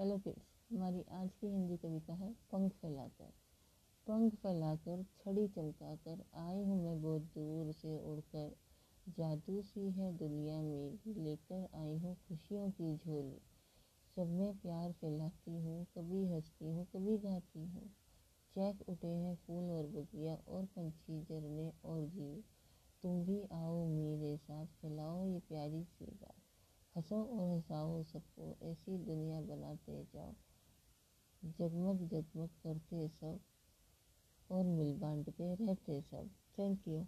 Hello kids हमारी आज की हिंदी कविता है, पंख फैलाकर। पंख फैलाकर, छड़ी चमकाकर आई हूँ मैं बहुत दूर से उड़कर। जादू सी है दुनिया मेरी लेकर आई हूँ खुशियों की झोली। सब में प्यार फैलाती हूँ, कभी हंसती हूँ, कभी गाती हूँ। चैक उठे हैं फूल और बगिया, और पंछी झरने और जीव तुम भी आओ मेरे साथ, फैलाओ ये प्यारी सी बात। हंसो और हंसाओ सबको, ऐसी दुनिया बनाते जाओ। जगमग जगमग करते सब और मिल बांटते रहते सब। Thank you